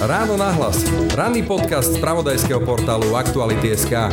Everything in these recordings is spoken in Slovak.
Ráno nahlas. Ranný podcast z pravodajského portálu Aktuality.sk.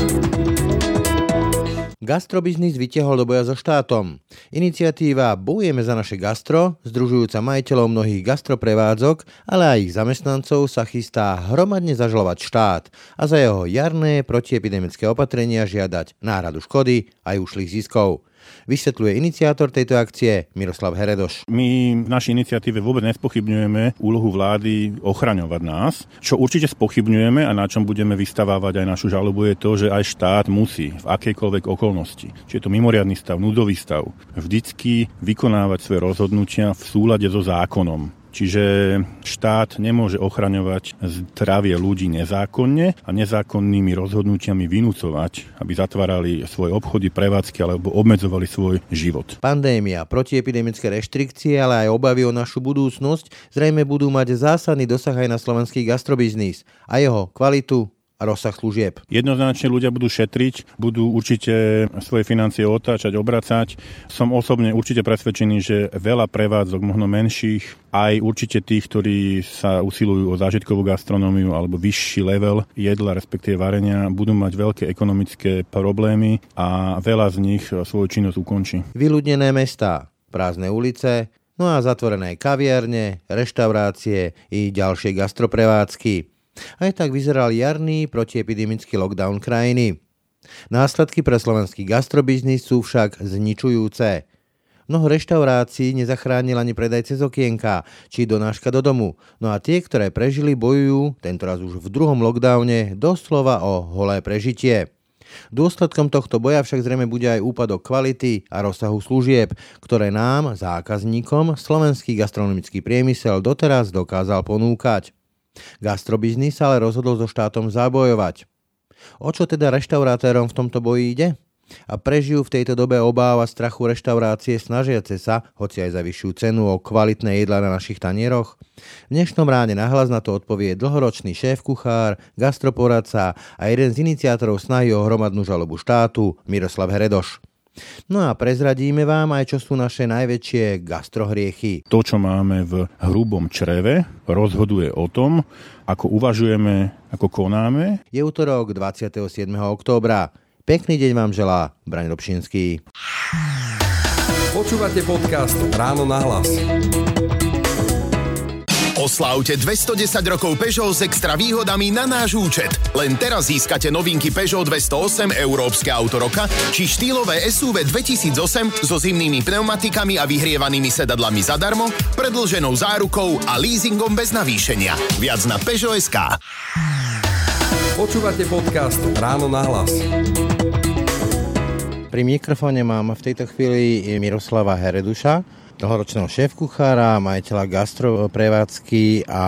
Gastrobiznis vytiahol do boja so štátom. Iniciatíva Bojujeme za naše gastro, združujúca majiteľov mnohých gastroprevádzok, ale aj ich zamestnancov sa chystá hromadne zažlovať štát a za jeho jarné protiepidemické opatrenia žiadať náhradu škody aj ušlých ziskov. Vysvetľuje iniciátor tejto akcie Miroslav Heredoš. My v našej iniciatíve vôbec nespochybňujeme úlohu vlády ochraňovať nás. Čo určite spochybňujeme a na čom budeme vystavávať aj našu žalobu je to, že aj štát musí v akejkoľvek okolnosti, či je to mimoriadný stav, núdový stav, vždycky vykonávať svoje rozhodnutia v súlade so zákonom. Čiže štát nemôže ochraňovať zdravie ľudí nezákonne a nezákonnými rozhodnutiami vynúcovať, aby zatvárali svoje obchody, prevádzky alebo obmedzovali svoj život. Pandémia, protiepidemické reštrikcie, ale aj obavy o našu budúcnosť zrejme budú mať zásadný dosah aj na slovenský gastrobiznis a jeho kvalitu, a rozsah služieb. Jednoznačne ľudia budú šetriť, budú určite svoje financie otáčať, obracať. Som osobne určite presvedčený, že veľa prevádzok, možno menších, aj určite tých, ktorí sa usilujú o zážitkovú gastronómiu alebo vyšší level jedla, respektíve varenia, budú mať veľké ekonomické problémy a veľa z nich svoju činnosť ukončí. Vyľudnené mestá, prázdne ulice, no a zatvorené kaviarne, reštaurácie i ďalšie gastroprevádzky. Aj tak vyzeral jarný protiepidemický lockdown krajiny. Následky pre slovenský gastrobiznis sú však zničujúce. Mnoho reštaurácií nezachránil ani predaj cez okienka, či donáška do domu. No a tie, ktoré prežili, bojujú, tentoraz už v druhom lockdowne, doslova o holé prežitie. Dôsledkom tohto boja však zrejme bude aj úpadok kvality a rozsahu služieb, ktoré nám, zákazníkom, slovenský gastronomický priemysel doteraz dokázal ponúkať. Gastrobiznis ale rozhodol so štátom zabojovať. O čo teda reštaurátérom v tomto boji ide? A prežijú v tejto dobe obáva strachu reštaurácie snažiace sa, hoci aj za vyššiu cenu, o kvalitné jedla na našich tanieroch? V dnešnom ráne nahlas na to odpovie dlhoročný šéf-kuchár, gastroporadca a jeden z iniciátorov snahy o hromadnú žalobu štátu, Miroslav Heredoš. No a prezradíme vám aj, čo sú naše najväčšie gastrohriechy. To, čo máme v hrubom čreve, rozhoduje o tom, ako uvažujeme, ako konáme. Je útorok 27. októbra. Pekný deň vám želá Braň Robšinský. Počúvate podcast Ráno na hlas. Oslavte 210 rokov Peugeot s extra výhodami na náš účet. Len teraz získate novinky Peugeot 208 Európske auto roka či štýlové SUV 2008 so zimnými pneumatikami a vyhrievanými sedadlami zadarmo, predlženou zárukou a leasingom bez navýšenia. Viac na Peugeot.sk. Počúvate podcast Ráno na hlas. Pri mikrofóne mám v tejto chvíli Miroslava Hereduša, dlhoročného šéf-kuchára, majiteľa gastroprevádzky a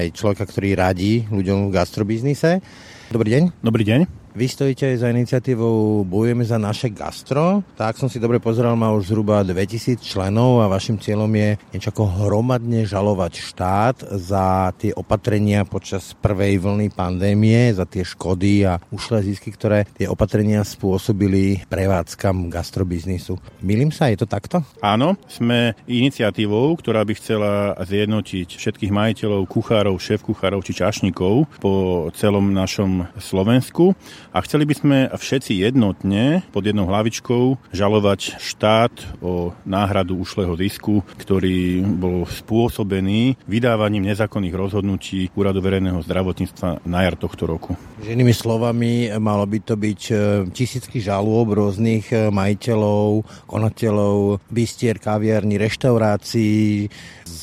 aj človeka, ktorý radí ľuďom v gastrobiznise. Dobrý deň. Dobrý deň. Vy stojíte aj za iniciatívou Bojujeme za naše gastro. Tak som si dobre pozeral, má už zhruba 2000 členov a vašim cieľom je niečo ako hromadne žalovať štát za tie opatrenia počas prvej vlny pandémie, za tie škody a ušlé zisky, ktoré tie opatrenia spôsobili prevádzkam gastrobiznisu. Milím sa, je to takto? Áno, sme iniciatívou, ktorá by chcela zjednotiť všetkých majiteľov, kuchárov, šéf-kuchárov či čašníkov po celom našom Slovensku a chceli by sme všetci jednotne pod jednou hlavičkou žalovať štát o náhradu ušlého zisku, ktorý bol spôsobený vydávaním nezákonných rozhodnutí Úradu verejného zdravotníctva na jar tohto roku. Inými slovami, malo by to byť e, tisícky žalôb rôznych e, majiteľov, konateľov, bistier, kaviarní, reštaurácií, s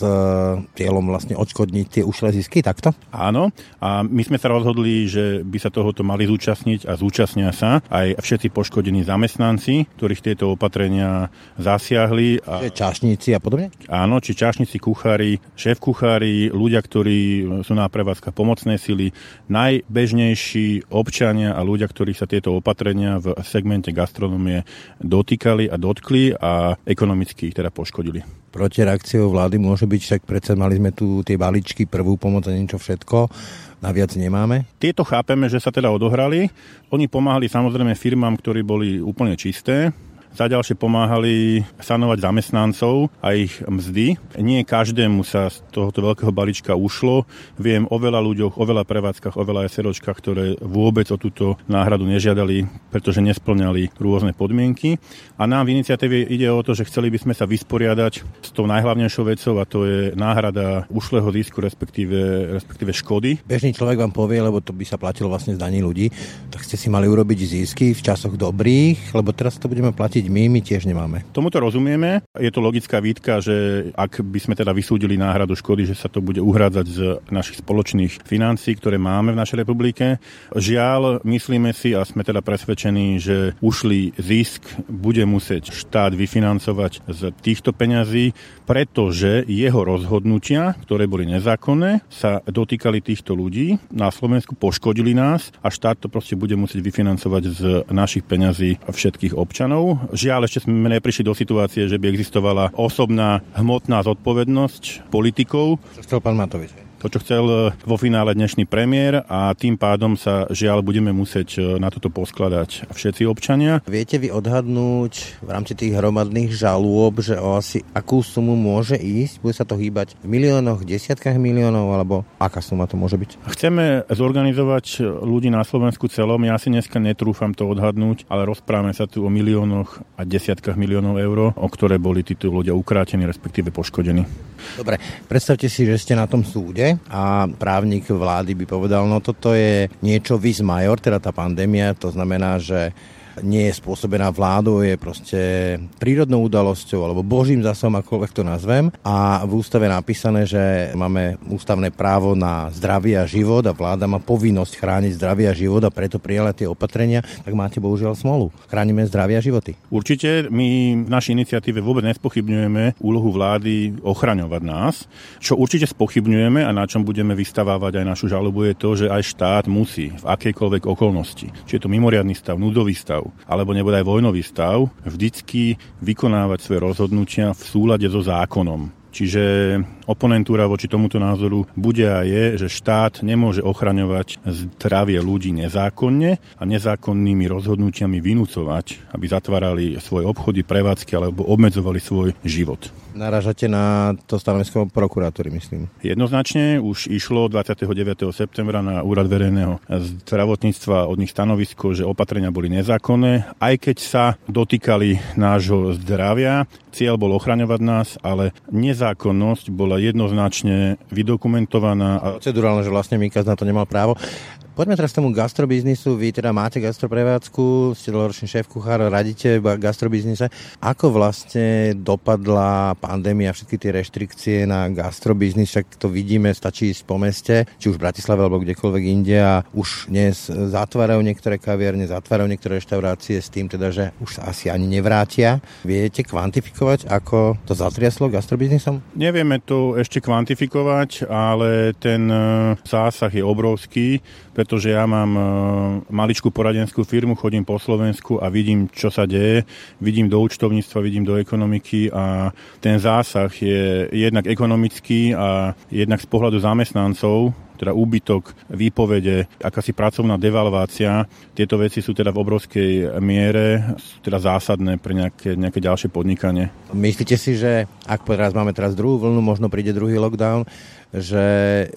cieľom vlastne odškodniť tie ušlé zisky, takto? Áno, a my sme sa rozhodli, že by sa tohoto mali zúčastniť a zúčastnia sa aj všetci poškodení zamestnanci, ktorých tieto opatrenia zasiahli. A... Čašníci a podobne? Áno, či čašníci, kuchári, šéf-kuchári, ľudia, ktorí sú na prevádzka pomocné sily, najbežnejší občania a ľudia, ktorí sa tieto opatrenia v segmente gastronomie dotýkali a dotkli a ekonomicky ich teda poškodili. Protireakciou vlády môže byť, však predsa mali sme tu tie balíčky, prvú pomoc a niečo všetko, naviac nemáme? Tieto chápeme, že sa teda odohrali. Oni pomáhali samozrejme firmám, ktorí boli úplne čisté, za ďalšie pomáhali sanovať zamestnancov a ich mzdy. Nie každému sa z tohoto veľkého balíčka ušlo. Viem o veľa ľuďoch, o veľa prevádzkach, o veľa SROčkách, ktoré vôbec o túto náhradu nežiadali, pretože nesplňali rôzne podmienky. A nám v iniciatíve ide o to, že chceli by sme sa vysporiadať s tou najhlavnejšou vecou a to je náhrada ušlého zisku, respektíve, respektíve škody. Bežný človek vám povie, lebo to by sa platilo vlastne z daní ľudí, tak ste si mali urobiť zisky v časoch dobrých, lebo teraz to budeme platiť my, my tiež nemáme. Tomuto rozumieme. Je to logická výtka, že ak by sme teda vysúdili náhradu škody, že sa to bude uhrádzať z našich spoločných financií, ktoré máme v našej republike. Žiaľ, myslíme si a sme teda presvedčení, že ušlý zisk bude musieť štát vyfinancovať z týchto peňazí, pretože jeho rozhodnutia, ktoré boli nezákonné, sa dotýkali týchto ľudí, na Slovensku poškodili nás a štát to proste bude musieť vyfinancovať z našich peňazí všetkých občanov. Žiaľ, ešte sme neprišli do situácie, že by existovala osobná hmotná zodpovednosť politikov. Čo chcel pán Matovič to, čo chcel e, vo finále dnešný premiér a tým pádom sa žiaľ budeme musieť e, na toto poskladať všetci občania. Viete vy odhadnúť v rámci tých hromadných žalôb, že o asi akú sumu môže ísť? Bude sa to hýbať v miliónoch, desiatkách miliónov alebo aká suma to môže byť? Chceme zorganizovať ľudí na Slovensku celom. Ja si dneska netrúfam to odhadnúť, ale rozprávame sa tu o miliónoch a desiatkách miliónov eur, o ktoré boli títo ľudia ukrátení, respektíve poškodení. Dobre, predstavte si, že ste na tom súde a právnik vlády by povedal, no toto je niečo vis major, teda tá pandémia, to znamená, že nie je spôsobená vládou, je proste prírodnou udalosťou alebo božím zasahom, akokoľvek to nazvem. A v ústave je napísané, že máme ústavné právo na zdravie a život a vláda má povinnosť chrániť zdravie a život a preto prijala tie opatrenia, tak máte bohužiaľ smolu. Chránime zdravie a životy. Určite my v našej iniciatíve vôbec nespochybňujeme úlohu vlády ochraňovať nás. Čo určite spochybňujeme a na čom budeme vystavávať aj našu žalobu je to, že aj štát musí v akejkoľvek okolnosti, či je to mimoriadný stav, núdový stav, stav, alebo nebude aj vojnový stav, vždycky vykonávať svoje rozhodnutia v súlade so zákonom. Čiže oponentúra voči tomuto názoru bude a je, že štát nemôže ochraňovať zdravie ľudí nezákonne a nezákonnými rozhodnutiami vynúcovať, aby zatvárali svoje obchody, prevádzky alebo obmedzovali svoj život. Naražate na to stanovisko prokuratúry, myslím. Jednoznačne už išlo 29. septembra na Úrad verejného zdravotníctva od nich stanovisko, že opatrenia boli nezákonné, aj keď sa dotýkali nášho zdravia. Cieľ bol ochraňovať nás, ale nezákonnosť bola jednoznačne vydokumentovaná. Procedurálne, že vlastne Mikas na to nemal právo. Poďme teraz k tomu gastrobiznisu. Vy teda máte gastroprevádzku, ste dlhoročný šéf kuchár, radíte v gastrobiznise. Ako vlastne dopadla pandémia, všetky tie reštrikcie na gastrobiznis, však to vidíme, stačí ísť po meste, či už v Bratislave alebo kdekoľvek inde a už dnes zatvárajú niektoré kaviarne, zatvárajú niektoré reštaurácie s tým teda, že už sa asi ani nevrátia. Viete kvantifikovať, ako to zatriaslo gastrobiznisom? Nevieme to ešte kvantifikovať, ale ten e, zásah je obrovský pretože ja mám e, maličkú poradenskú firmu, chodím po Slovensku a vidím, čo sa deje. Vidím do účtovníctva, vidím do ekonomiky a ten zásah je jednak ekonomický a jednak z pohľadu zamestnancov teda úbytok, výpovede, akási pracovná devalvácia. Tieto veci sú teda v obrovskej miere, teda zásadné pre nejaké, nejaké ďalšie podnikanie. Myslíte si, že ak teraz máme teraz druhú vlnu, možno príde druhý lockdown, že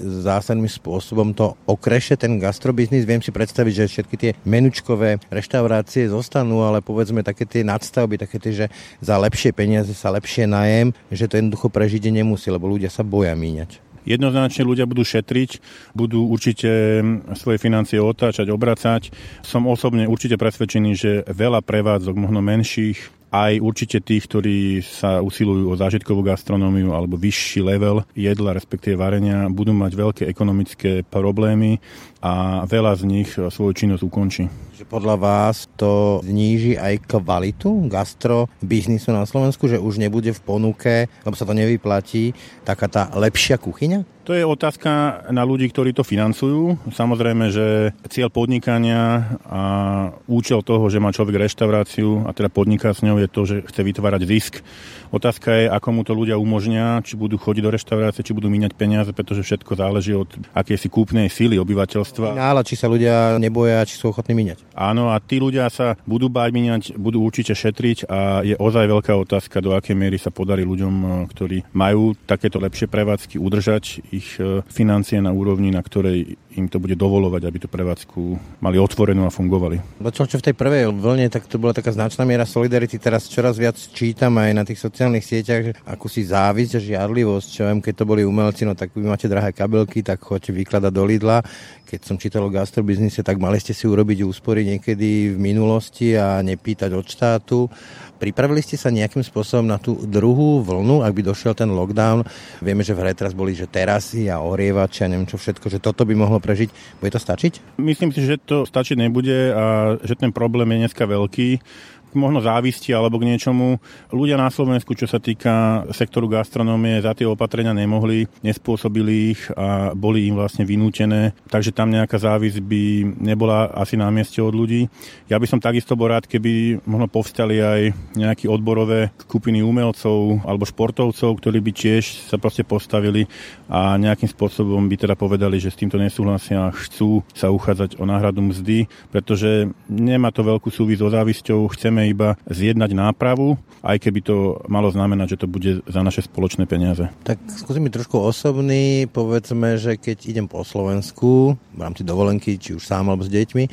zásadným spôsobom to okreše ten gastrobiznis. Viem si predstaviť, že všetky tie menučkové reštaurácie zostanú, ale povedzme také tie nadstavby, také tie, že za lepšie peniaze sa lepšie najem, že to jednoducho prežiť nemusí, lebo ľudia sa boja míňať. Jednoznačne ľudia budú šetriť, budú určite svoje financie otáčať, obracať. Som osobne určite presvedčený, že veľa prevádzok, možno menších, aj určite tých, ktorí sa usilujú o zážitkovú gastronómiu alebo vyšší level jedla, respektíve varenia, budú mať veľké ekonomické problémy a veľa z nich svoju činnosť ukončí. Že podľa vás to zníži aj kvalitu gastro biznisu na Slovensku, že už nebude v ponuke, lebo sa to nevyplatí, taká tá lepšia kuchyňa? To je otázka na ľudí, ktorí to financujú. Samozrejme, že cieľ podnikania a účel toho, že má človek reštauráciu a teda podniká s ňou je to, že chce vytvárať zisk. Otázka je, ako mu to ľudia umožnia, či budú chodiť do reštaurácie, či budú míňať peniaze, pretože všetko záleží od akési kúpnej síly obyvateľstva. Ale či sa ľudia neboja, či sú ochotní míňať. Áno, a tí ľudia sa budú báť míňať, budú určite šetriť a je ozaj veľká otázka, do akej miery sa podarí ľuďom, e, ktorí majú takéto lepšie prevádzky, udržať ich e, financie na úrovni, na ktorej im to bude dovolovať, aby tú prevádzku mali otvorenú a fungovali. Čo, čo v tej prvej vlne, tak to bola taká značná miera solidarity. Teraz čoraz viac čítam aj na tých sociálnych sieťach, že akúsi závisť a žiarlivosť. Čo viem, keď to boli umelci, no tak vy máte drahé kabelky, tak chodte vykladať do Lidla. Keď som čítal o gastrobiznise, tak mali ste si urobiť úspory niekedy v minulosti a nepýtať od štátu. Pripravili ste sa nejakým spôsobom na tú druhú vlnu, ak by došiel ten lockdown? Vieme, že v hre teraz boli, že terasy a orievači a neviem čo všetko, že toto by mohlo prežiť. Bude to stačiť? Myslím si, že to stačiť nebude a že ten problém je dneska veľký možno závisti alebo k niečomu. Ľudia na Slovensku, čo sa týka sektoru gastronómie, za tie opatrenia nemohli, nespôsobili ich a boli im vlastne vynútené, takže tam nejaká závisť by nebola asi na mieste od ľudí. Ja by som takisto bol rád, keby možno povstali aj nejaké odborové skupiny umelcov alebo športovcov, ktorí by tiež sa proste postavili a nejakým spôsobom by teda povedali, že s týmto nesúhlasia a chcú sa uchádzať o náhradu mzdy, pretože nemá to veľkú súvisť so závisťou. Chceme iba zjednať nápravu, aj keby to malo znamenať, že to bude za naše spoločné peniaze. Tak skúsim byť trošku osobný. Povedzme, že keď idem po Slovensku, v rámci dovolenky, či už sám alebo s deťmi,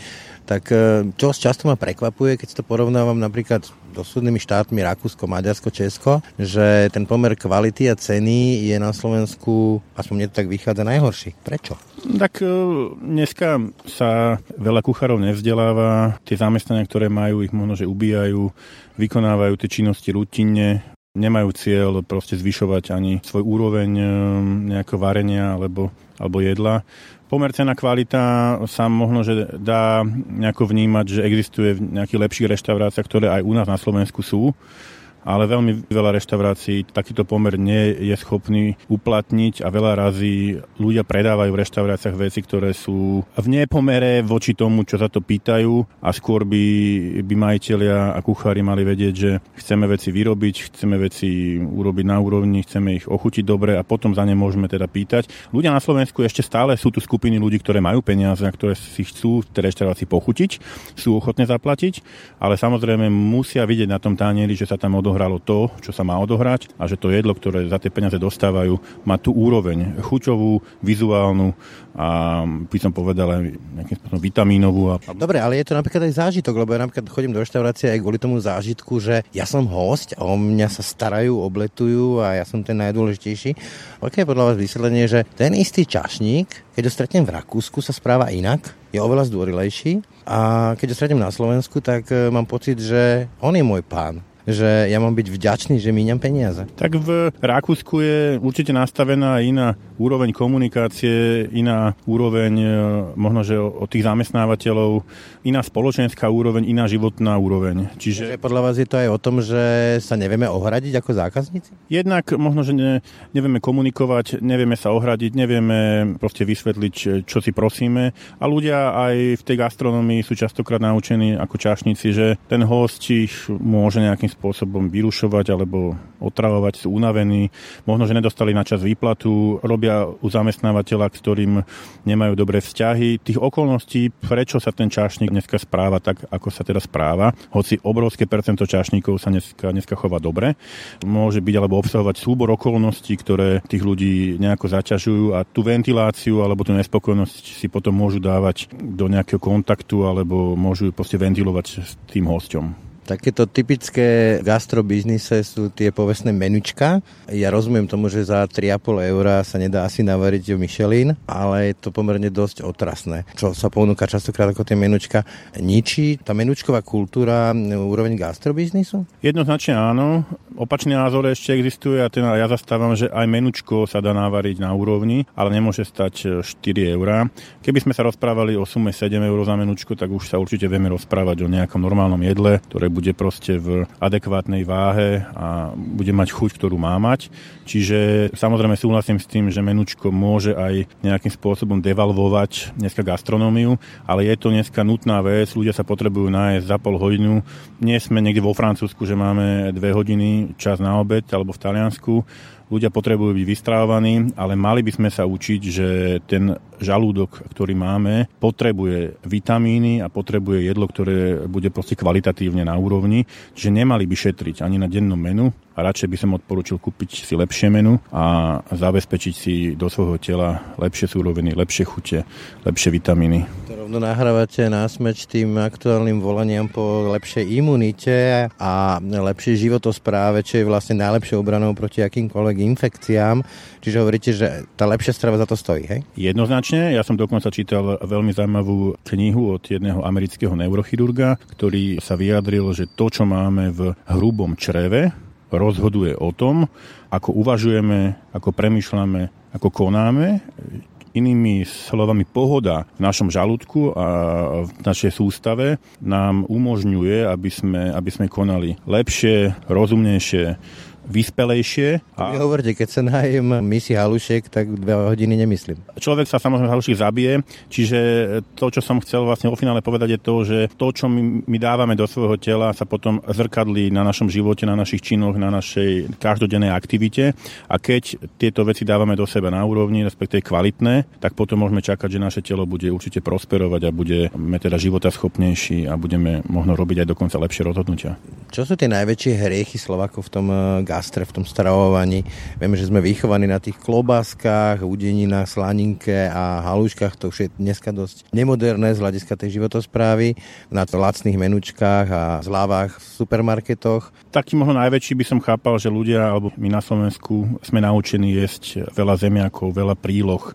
tak e, čo často ma prekvapuje, keď to porovnávam napríklad so súdnymi štátmi Rakúsko, Maďarsko, Česko, že ten pomer kvality a ceny je na Slovensku, aspoň mne to tak vychádza, najhorší. Prečo? Tak e, dneska sa veľa kuchárov nevzdeláva, tie zamestnania, ktoré majú, ich možno, že ubíjajú, vykonávajú tie činnosti rutinne, nemajú cieľ proste zvyšovať ani svoj úroveň e, nejakého varenia alebo, alebo jedla. Pomer cena kvalita sa možno, že dá nejako vnímať, že existuje v nejakých lepších reštauráciách, ktoré aj u nás na Slovensku sú ale veľmi veľa reštaurácií takýto pomer nie je schopný uplatniť a veľa razy ľudia predávajú v reštauráciách veci, ktoré sú v nepomere voči tomu, čo sa to pýtajú a skôr by, by majiteľia a kuchári mali vedieť, že chceme veci vyrobiť, chceme veci urobiť na úrovni, chceme ich ochutiť dobre a potom za ne môžeme teda pýtať. Ľudia na Slovensku ešte stále sú tu skupiny ľudí, ktoré majú peniaze a ktoré si chcú v tej reštaurácii pochutiť, sú ochotné zaplatiť, ale samozrejme musia vidieť na tom tanieri, že sa tam odo odohralo to, čo sa má odohrať a že to jedlo, ktoré za tie peniaze dostávajú, má tú úroveň chuťovú, vizuálnu a by som povedal aj nejakým spôsobom vitamínovú. A... Dobre, ale je to napríklad aj zážitok, lebo ja napríklad chodím do reštaurácie aj kvôli tomu zážitku, že ja som host a o mňa sa starajú, obletujú a ja som ten najdôležitejší. Aké je podľa vás vysvetlenie, že ten istý čašník, keď ho stretnem v Rakúsku, sa správa inak, je oveľa zdvorilejší a keď ho stretnem na Slovensku, tak e, mám pocit, že on je môj pán že ja mám byť vďačný, že míňam peniaze. Tak v Rakúsku je určite nastavená iná úroveň komunikácie, iná úroveň e, možno, že od tých zamestnávateľov, iná spoločenská úroveň, iná životná úroveň. Čiže... Že podľa vás je to aj o tom, že sa nevieme ohradiť ako zákazníci? Jednak možno, že ne, nevieme komunikovať, nevieme sa ohradiť, nevieme proste vysvetliť, čo si prosíme. A ľudia aj v tej gastronomii sú častokrát naučení ako čašníci, že ten host ich môže nejakým spôsobom vyrušovať alebo otravovať, sú unavení, možno, že nedostali na čas výplatu, robia u zamestnávateľa, ktorým nemajú dobré vzťahy. Tých okolností, prečo sa ten čašník dneska správa tak, ako sa teda správa, hoci obrovské percento čašníkov sa dneska, dneska chová dobre, môže byť alebo obsahovať súbor okolností, ktoré tých ľudí nejako zaťažujú a tú ventiláciu alebo tú nespokojnosť si potom môžu dávať do nejakého kontaktu alebo môžu ju proste ventilovať s tým hosťom. Takéto typické gastrobiznise sú tie povestné menučka. Ja rozumiem tomu, že za 3,5 eur sa nedá asi navariť Michelin, ale je to pomerne dosť otrasné. Čo sa ponúka častokrát ako tie menučka. Ničí tá menučková kultúra úroveň gastrobiznisu? Jednoznačne áno. Opačný názor ešte existuje a ten ja zastávam, že aj menučko sa dá navariť na úrovni, ale nemôže stať 4 eurá. Keby sme sa rozprávali o sume 7 eur za menučko, tak už sa určite vieme rozprávať o nejakom normálnom jedle, ktoré bude proste v adekvátnej váhe a bude mať chuť, ktorú má mať. Čiže samozrejme súhlasím s tým, že menučko môže aj nejakým spôsobom devalvovať dneska gastronómiu, ale je to dneska nutná vec, ľudia sa potrebujú nájsť za pol hodinu. Nie sme niekde vo Francúzsku, že máme dve hodiny čas na obed alebo v Taliansku ľudia potrebujú byť vystravovaní, ale mali by sme sa učiť, že ten žalúdok, ktorý máme, potrebuje vitamíny a potrebuje jedlo, ktoré bude proste kvalitatívne na úrovni, čiže nemali by šetriť ani na dennom menu radšej by som odporúčil kúpiť si lepšie menu a zabezpečiť si do svojho tela lepšie súroviny, lepšie chute, lepšie vitamíny. To rovno nahrávate na smeč tým aktuálnym volaniam po lepšej imunite a lepšej životospráve, čo je vlastne najlepšou obranou proti akýmkoľvek infekciám. Čiže hovoríte, že tá lepšia strava za to stojí, hej? Jednoznačne. Ja som dokonca čítal veľmi zaujímavú knihu od jedného amerického neurochirurga, ktorý sa vyjadril, že to, čo máme v hrubom čreve, rozhoduje o tom, ako uvažujeme, ako premyšľame, ako konáme. Inými slovami, pohoda v našom žalúdku a v našej sústave nám umožňuje, aby sme, aby sme konali lepšie, rozumnejšie, vyspelejšie. A... Vy hovoríte, keď sa najem misi halušek, tak dve hodiny nemyslím. Človek sa samozrejme halušik zabije, čiže to, čo som chcel vlastne o finále povedať je to, že to, čo my, my dávame do svojho tela, sa potom zrkadlí na našom živote, na našich činoch, na našej každodennej aktivite a keď tieto veci dávame do seba na úrovni, respektíve kvalitné, tak potom môžeme čakať, že naše telo bude určite prosperovať a budeme teda života schopnejší a budeme možno robiť aj dokonca lepšie rozhodnutia. Čo sú tie najväčšie hriechy Slovakov v tom eh, gastre, v tom stravovaní. Vieme, že sme vychovaní na tých klobáskach, udeninách, slaninke a halúškach. To už je dneska dosť nemoderné z hľadiska tej životosprávy. Na lacných menučkách a zľavách v supermarketoch. Taký možno najväčší by som chápal, že ľudia, alebo my na Slovensku sme naučení jesť veľa zemiakov, veľa príloh,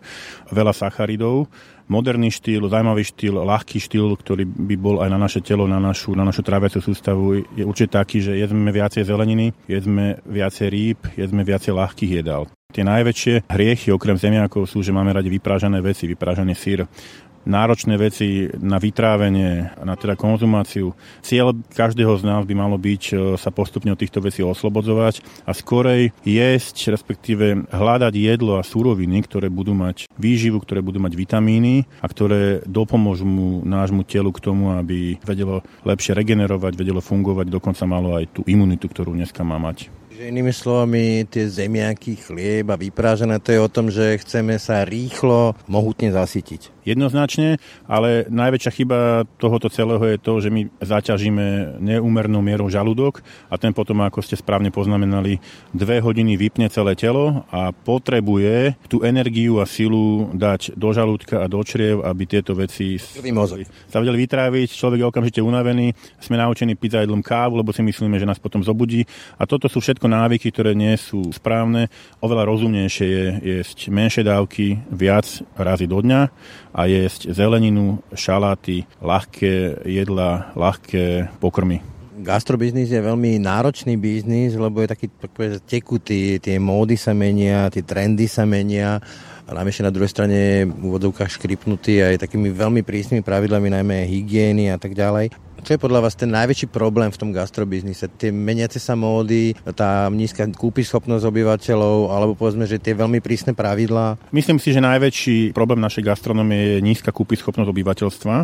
veľa sacharidov moderný štýl, zaujímavý štýl, ľahký štýl, ktorý by bol aj na naše telo, na našu, na našu tráviacu sústavu, je určite taký, že jedzme viacej zeleniny, jedzme viacej rýb, jedzme viacej ľahkých jedál. Tie najväčšie hriechy okrem zemiakov sú, že máme radi vyprážané veci, vyprážaný sír, náročné veci na vytrávenie, na teda konzumáciu. Cieľ každého z nás by malo byť e, sa postupne od týchto vecí oslobodzovať a skorej jesť, respektíve hľadať jedlo a súroviny, ktoré budú mať výživu, ktoré budú mať vitamíny a ktoré dopomôžu mu, nášmu telu k tomu, aby vedelo lepšie regenerovať, vedelo fungovať, dokonca malo aj tú imunitu, ktorú dneska má mať. Že inými slovami, tie zemiaky, chlieb a vyprážené, to je o tom, že chceme sa rýchlo, mohutne zasytiť jednoznačne, ale najväčšia chyba tohoto celého je to, že my zaťažíme neúmernou mierou žalúdok a ten potom, ako ste správne poznamenali, dve hodiny vypne celé telo a potrebuje tú energiu a silu dať do žalúdka a do čriev, aby tieto veci sa vedeli vytráviť. Človek je okamžite unavený, sme naučení piť za jedlom kávu, lebo si myslíme, že nás potom zobudí. A toto sú všetko návyky, ktoré nie sú správne. Oveľa rozumnejšie je jesť menšie dávky viac razy do dňa a jesť zeleninu, šaláty, ľahké jedla, ľahké pokrmy. Gastrobiznis je veľmi náročný biznis, lebo je taký tekutý, tie módy sa menia, tie trendy sa menia a najmä na druhej strane v úvodovkách škripnutý aj takými veľmi prísnymi pravidlami, najmä hygieny a tak ďalej. Čo je podľa vás ten najväčší problém v tom gastrobiznise? Tie meniace sa módy, tá nízka kúpyschopnosť obyvateľov, alebo povedzme, že tie veľmi prísne pravidlá? Myslím si, že najväčší problém našej gastronomie je nízka kúpyschopnosť obyvateľstva,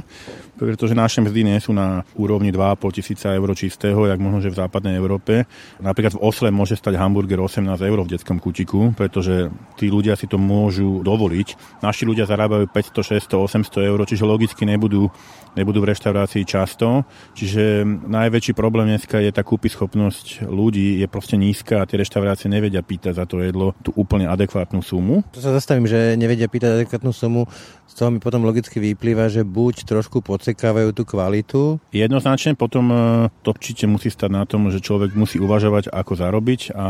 pretože naše mzdy nie sú na úrovni 2,5 tisíca eur čistého, jak možno, že v západnej Európe. Napríklad v Osle môže stať hamburger 18 eur v detskom kutiku, pretože tí ľudia si to môžu dovoliť. Naši ľudia zarábajú 500, 600, 800 eur, čiže logicky nebudú, nebudú v reštaurácii často. Čiže najväčší problém dneska je tá kúpyschopnosť ľudí je proste nízka a tie reštaurácie nevedia pýtať za to jedlo tú úplne adekvátnu sumu. To sa zastavím, že nevedia pýtať adekvátnu sumu. Z toho mi potom logicky vyplýva, že buď trošku podsekávajú tú kvalitu. Jednoznačne potom e, to určite musí stať na tom, že človek musí uvažovať, ako zarobiť a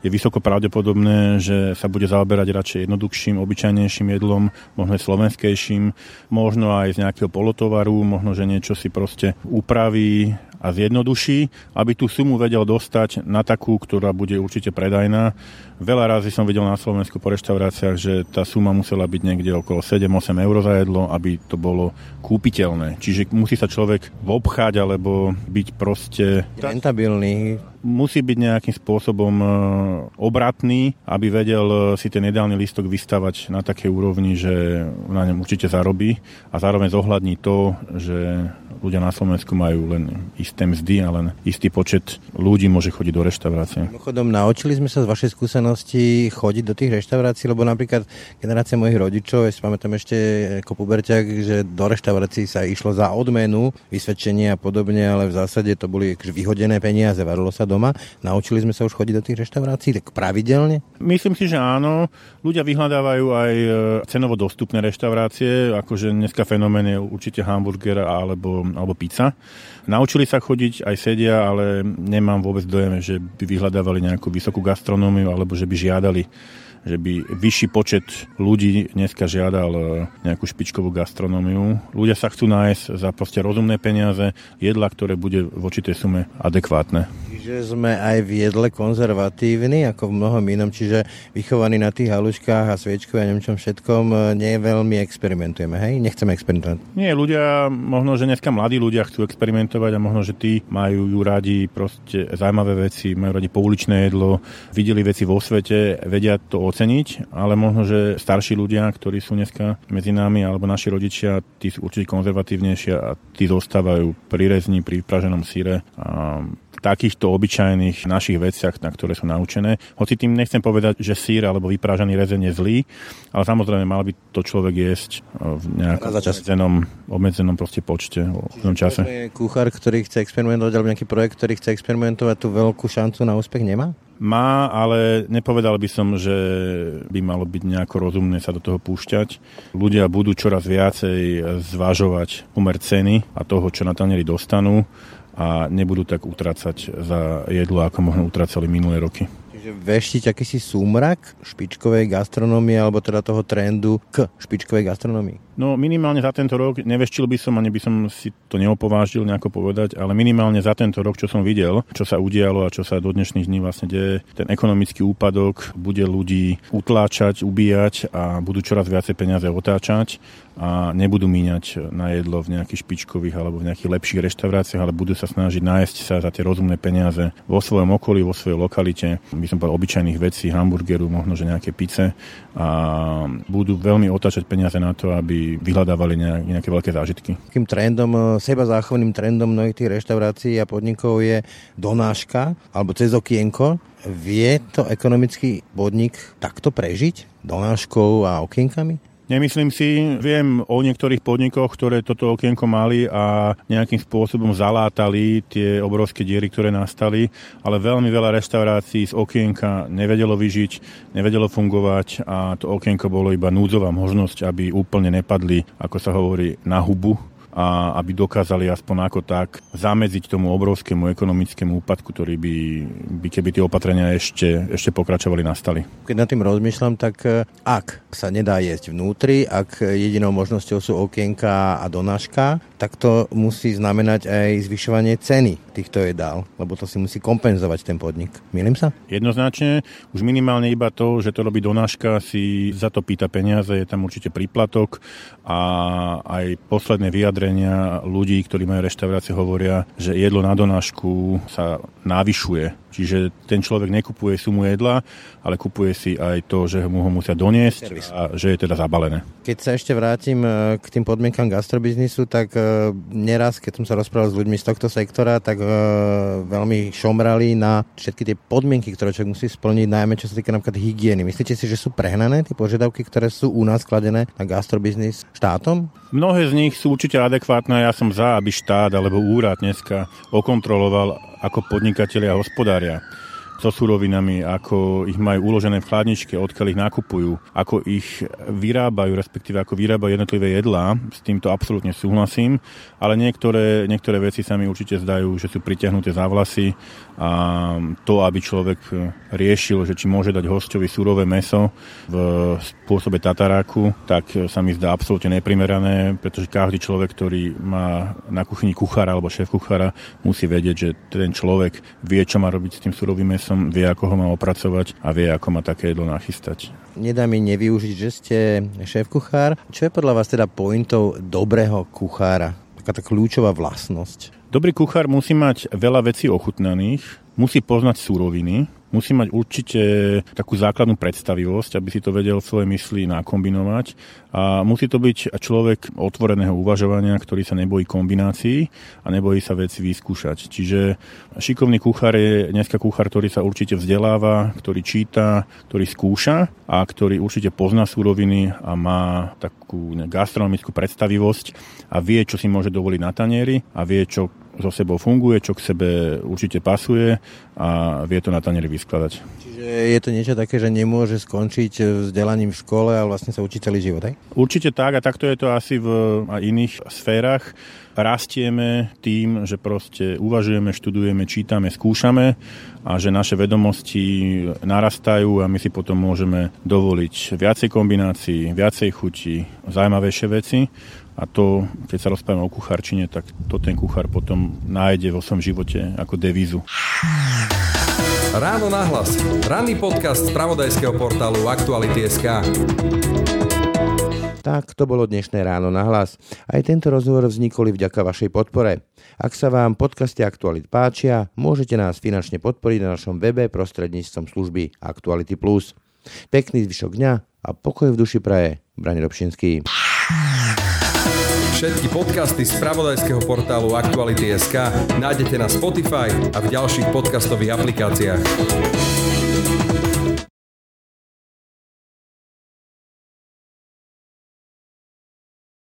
je vysoko pravdepodobné, že sa bude zaoberať radšej jednoduchším, obyčajnejším jedlom, možno aj slovenskejším, možno aj z nejakého polotovaru, možno, že niečo si proste upraví a zjednoduší, aby tú sumu vedel dostať na takú, ktorá bude určite predajná. Veľa razy som videl na Slovensku po reštauráciách, že tá suma musela byť niekde okolo 7-8 eur za jedlo, aby to bolo kúpiteľné. Čiže musí sa človek obcháť alebo byť proste... Rentabilný. Musí byť nejakým spôsobom e, obratný, aby vedel e, si ten ideálny listok vystavať na také úrovni, že na ňom určite zarobí a zároveň zohľadní to, že ľudia na Slovensku majú len isté mzdy a len istý počet ľudí môže chodiť do reštaurácie. Mimochodom, naučili sme sa z vašej skúsenosti chodiť do tých reštaurácií, lebo napríklad generácia mojich rodičov, ja si pamätám ešte ako puberťak, že do reštaurácií sa išlo za odmenu, vysvedčenie a podobne, ale v zásade to boli akože vyhodené peniaze, varilo sa doma. Naučili sme sa už chodiť do tých reštaurácií tak pravidelne? Myslím si, že áno. Ľudia vyhľadávajú aj e, cenovo dostupné reštaurácie, akože dneska fenomén je určite hamburger alebo, alebo pizza. Naučili sa chodiť, aj sedia, ale nemám vôbec dojem, že by vyhľadávali nejakú vysokú gastronómiu alebo že by žiadali že by vyšší počet ľudí dneska žiadal e, nejakú špičkovú gastronómiu. Ľudia sa chcú nájsť za proste rozumné peniaze, jedla, ktoré bude v určitej sume adekvátne že sme aj v jedle konzervatívni, ako v mnohom inom, čiže vychovaní na tých haluškách a sviečku a neviem všetkom, nie veľmi experimentujeme, hej? Nechceme experimentovať. Nie, ľudia, možno, že dneska mladí ľudia chcú experimentovať a možno, že tí majú radi proste zaujímavé veci, majú radi pouličné jedlo, videli veci vo svete, vedia to oceniť, ale možno, že starší ľudia, ktorí sú dneska medzi nami, alebo naši rodičia, tí sú určite konzervatívnejšie a tí zostávajú pri rezni, pri praženom síre a takýchto obyčajných našich veciach, na ktoré sú naučené. Hoci tým nechcem povedať, že sír alebo vyprážaný rezen je zlý, ale samozrejme mal by to človek jesť v nejakom obmedzenom, obmedzenom proste počte, v čase. Kuchár, ktorý chce experimentovať, alebo nejaký projekt, ktorý chce experimentovať, tú veľkú šancu na úspech nemá? Má, ale nepovedal by som, že by malo byť nejako rozumné sa do toho púšťať. Ľudia budú čoraz viacej zvažovať umer ceny a toho, čo na tanieri dostanú a nebudú tak utracať za jedlo, ako možno utracali minulé roky. Čiže veštiť akýsi súmrak špičkovej gastronómie alebo teda toho trendu k špičkovej gastronómii? No minimálne za tento rok, neveštil by som, ani by som si to neopovážil nejako povedať, ale minimálne za tento rok, čo som videl, čo sa udialo a čo sa do dnešných dní vlastne deje, ten ekonomický úpadok bude ľudí utláčať, ubíjať a budú čoraz viacej peniaze otáčať a nebudú míňať na jedlo v nejakých špičkových alebo v nejakých lepších reštauráciách, ale budú sa snažiť nájsť sa za tie rozumné peniaze vo svojom okolí, vo svojej lokalite, by som povedal obyčajných vecí, hamburgeru, možno že nejaké pice. A budú veľmi otáčať peniaze na to, aby vyhľadávali nejaké veľké zážitky. Takým trendom, e, seba záchovným trendom mnohých tých reštaurácií a podnikov je donáška alebo cez okienko. Vie to ekonomický podnik takto prežiť? Donáškou a okienkami? Nemyslím si, viem o niektorých podnikoch, ktoré toto okienko mali a nejakým spôsobom zalátali tie obrovské diery, ktoré nastali, ale veľmi veľa reštaurácií z okienka nevedelo vyžiť, nevedelo fungovať a to okienko bolo iba núdzová možnosť, aby úplne nepadli, ako sa hovorí, na hubu a aby dokázali aspoň ako tak zamedziť tomu obrovskému ekonomickému úpadku, ktorý by, by keby tie opatrenia ešte, ešte pokračovali, nastali. Keď nad tým rozmýšľam, tak e, ak sa nedá jesť vnútri, ak jedinou možnosťou sú okienka a donáška, tak to musí znamenať aj zvyšovanie ceny týchto jedál, lebo to si musí kompenzovať ten podnik. Milím sa? Jednoznačne, už minimálne iba to, že to robí donáška, si za to pýta peniaze, je tam určite príplatok a aj posledné vyjadrenia ľudí, ktorí majú reštaurácie, hovoria, že jedlo na donášku sa navyšuje Čiže ten človek nekupuje sumu jedla, ale kupuje si aj to, že mu ho musia doniesť Servis. a že je teda zabalené. Keď sa ešte vrátim e, k tým podmienkam gastrobiznisu, tak e, neraz, keď som sa rozprával s ľuďmi z tohto sektora, tak veľmi šomrali na všetky tie podmienky, ktoré človek musí splniť, najmä čo sa týka napríklad hygieny. Myslíte si, že sú prehnané tie požiadavky, ktoré sú u nás kladené na gastrobiznis štátom? Mnohé z nich sú určite adekvátne. Ja som za, aby štát alebo úrad dneska okontroloval, ako podnikatelia hospodária so surovinami, ako ich majú uložené v chladničke, odkiaľ ich nakupujú, ako ich vyrábajú, respektíve ako vyrábajú jednotlivé jedlá. S týmto absolútne súhlasím, ale niektoré, niektoré veci sa mi určite zdajú, že sú pritiahnuté za vlasy a to, aby človek riešil, že či môže dať hostovi surové meso v spôsobe tataráku, tak sa mi zdá absolútne neprimerané, pretože každý človek, ktorý má na kuchyni kuchára alebo šéf kuchára, musí vedieť, že ten človek vie, čo má robiť s tým surovým mesom som vie, ako ho má opracovať a vie, ako má také jedlo nachystať. Nedá mi nevyužiť, že ste šéf-kuchár. Čo je podľa vás teda pointou dobrého kuchára? Taká tá kľúčová vlastnosť. Dobrý kuchár musí mať veľa vecí ochutnaných, musí poznať súroviny, musí mať určite takú základnú predstavivosť, aby si to vedel v svojej mysli nakombinovať a musí to byť človek otvoreného uvažovania, ktorý sa nebojí kombinácií a nebojí sa veci vyskúšať. Čiže šikovný kuchár je dneska kuchár, ktorý sa určite vzdeláva, ktorý číta, ktorý skúša a ktorý určite pozná súroviny a má takú gastronomickú predstavivosť a vie, čo si môže dovoliť na tanieri a vie, čo so sebou funguje, čo k sebe určite pasuje a vie to na tanieri vyskladať. Čiže je to niečo také, že nemôže skončiť vzdelaním v škole, ale vlastne sa učí celý život, aj? Určite tak a takto je to asi v iných sférach. Rastieme tým, že proste uvažujeme, študujeme, čítame, skúšame a že naše vedomosti narastajú a my si potom môžeme dovoliť viacej kombinácií, viacej chutí, zaujímavejšie veci a to, keď sa rozprávame o kuchárčine, tak to ten kuchár potom nájde vo svojom živote ako devízu. Ráno nahlas. Ranný podcast z pravodajského portálu Aktuality.sk. Tak to bolo dnešné ráno na hlas. Aj tento rozhovor vznikol vďaka vašej podpore. Ak sa vám podcasty Aktualit páčia, môžete nás finančne podporiť na našom webe prostredníctvom služby Aktuality+. Pekný zvyšok dňa a pokoj v duši praje. Brani Robšinský. Všetky podcasty z pravodajského portálu Aktuality.sk nájdete na Spotify a v ďalších podcastových aplikáciách.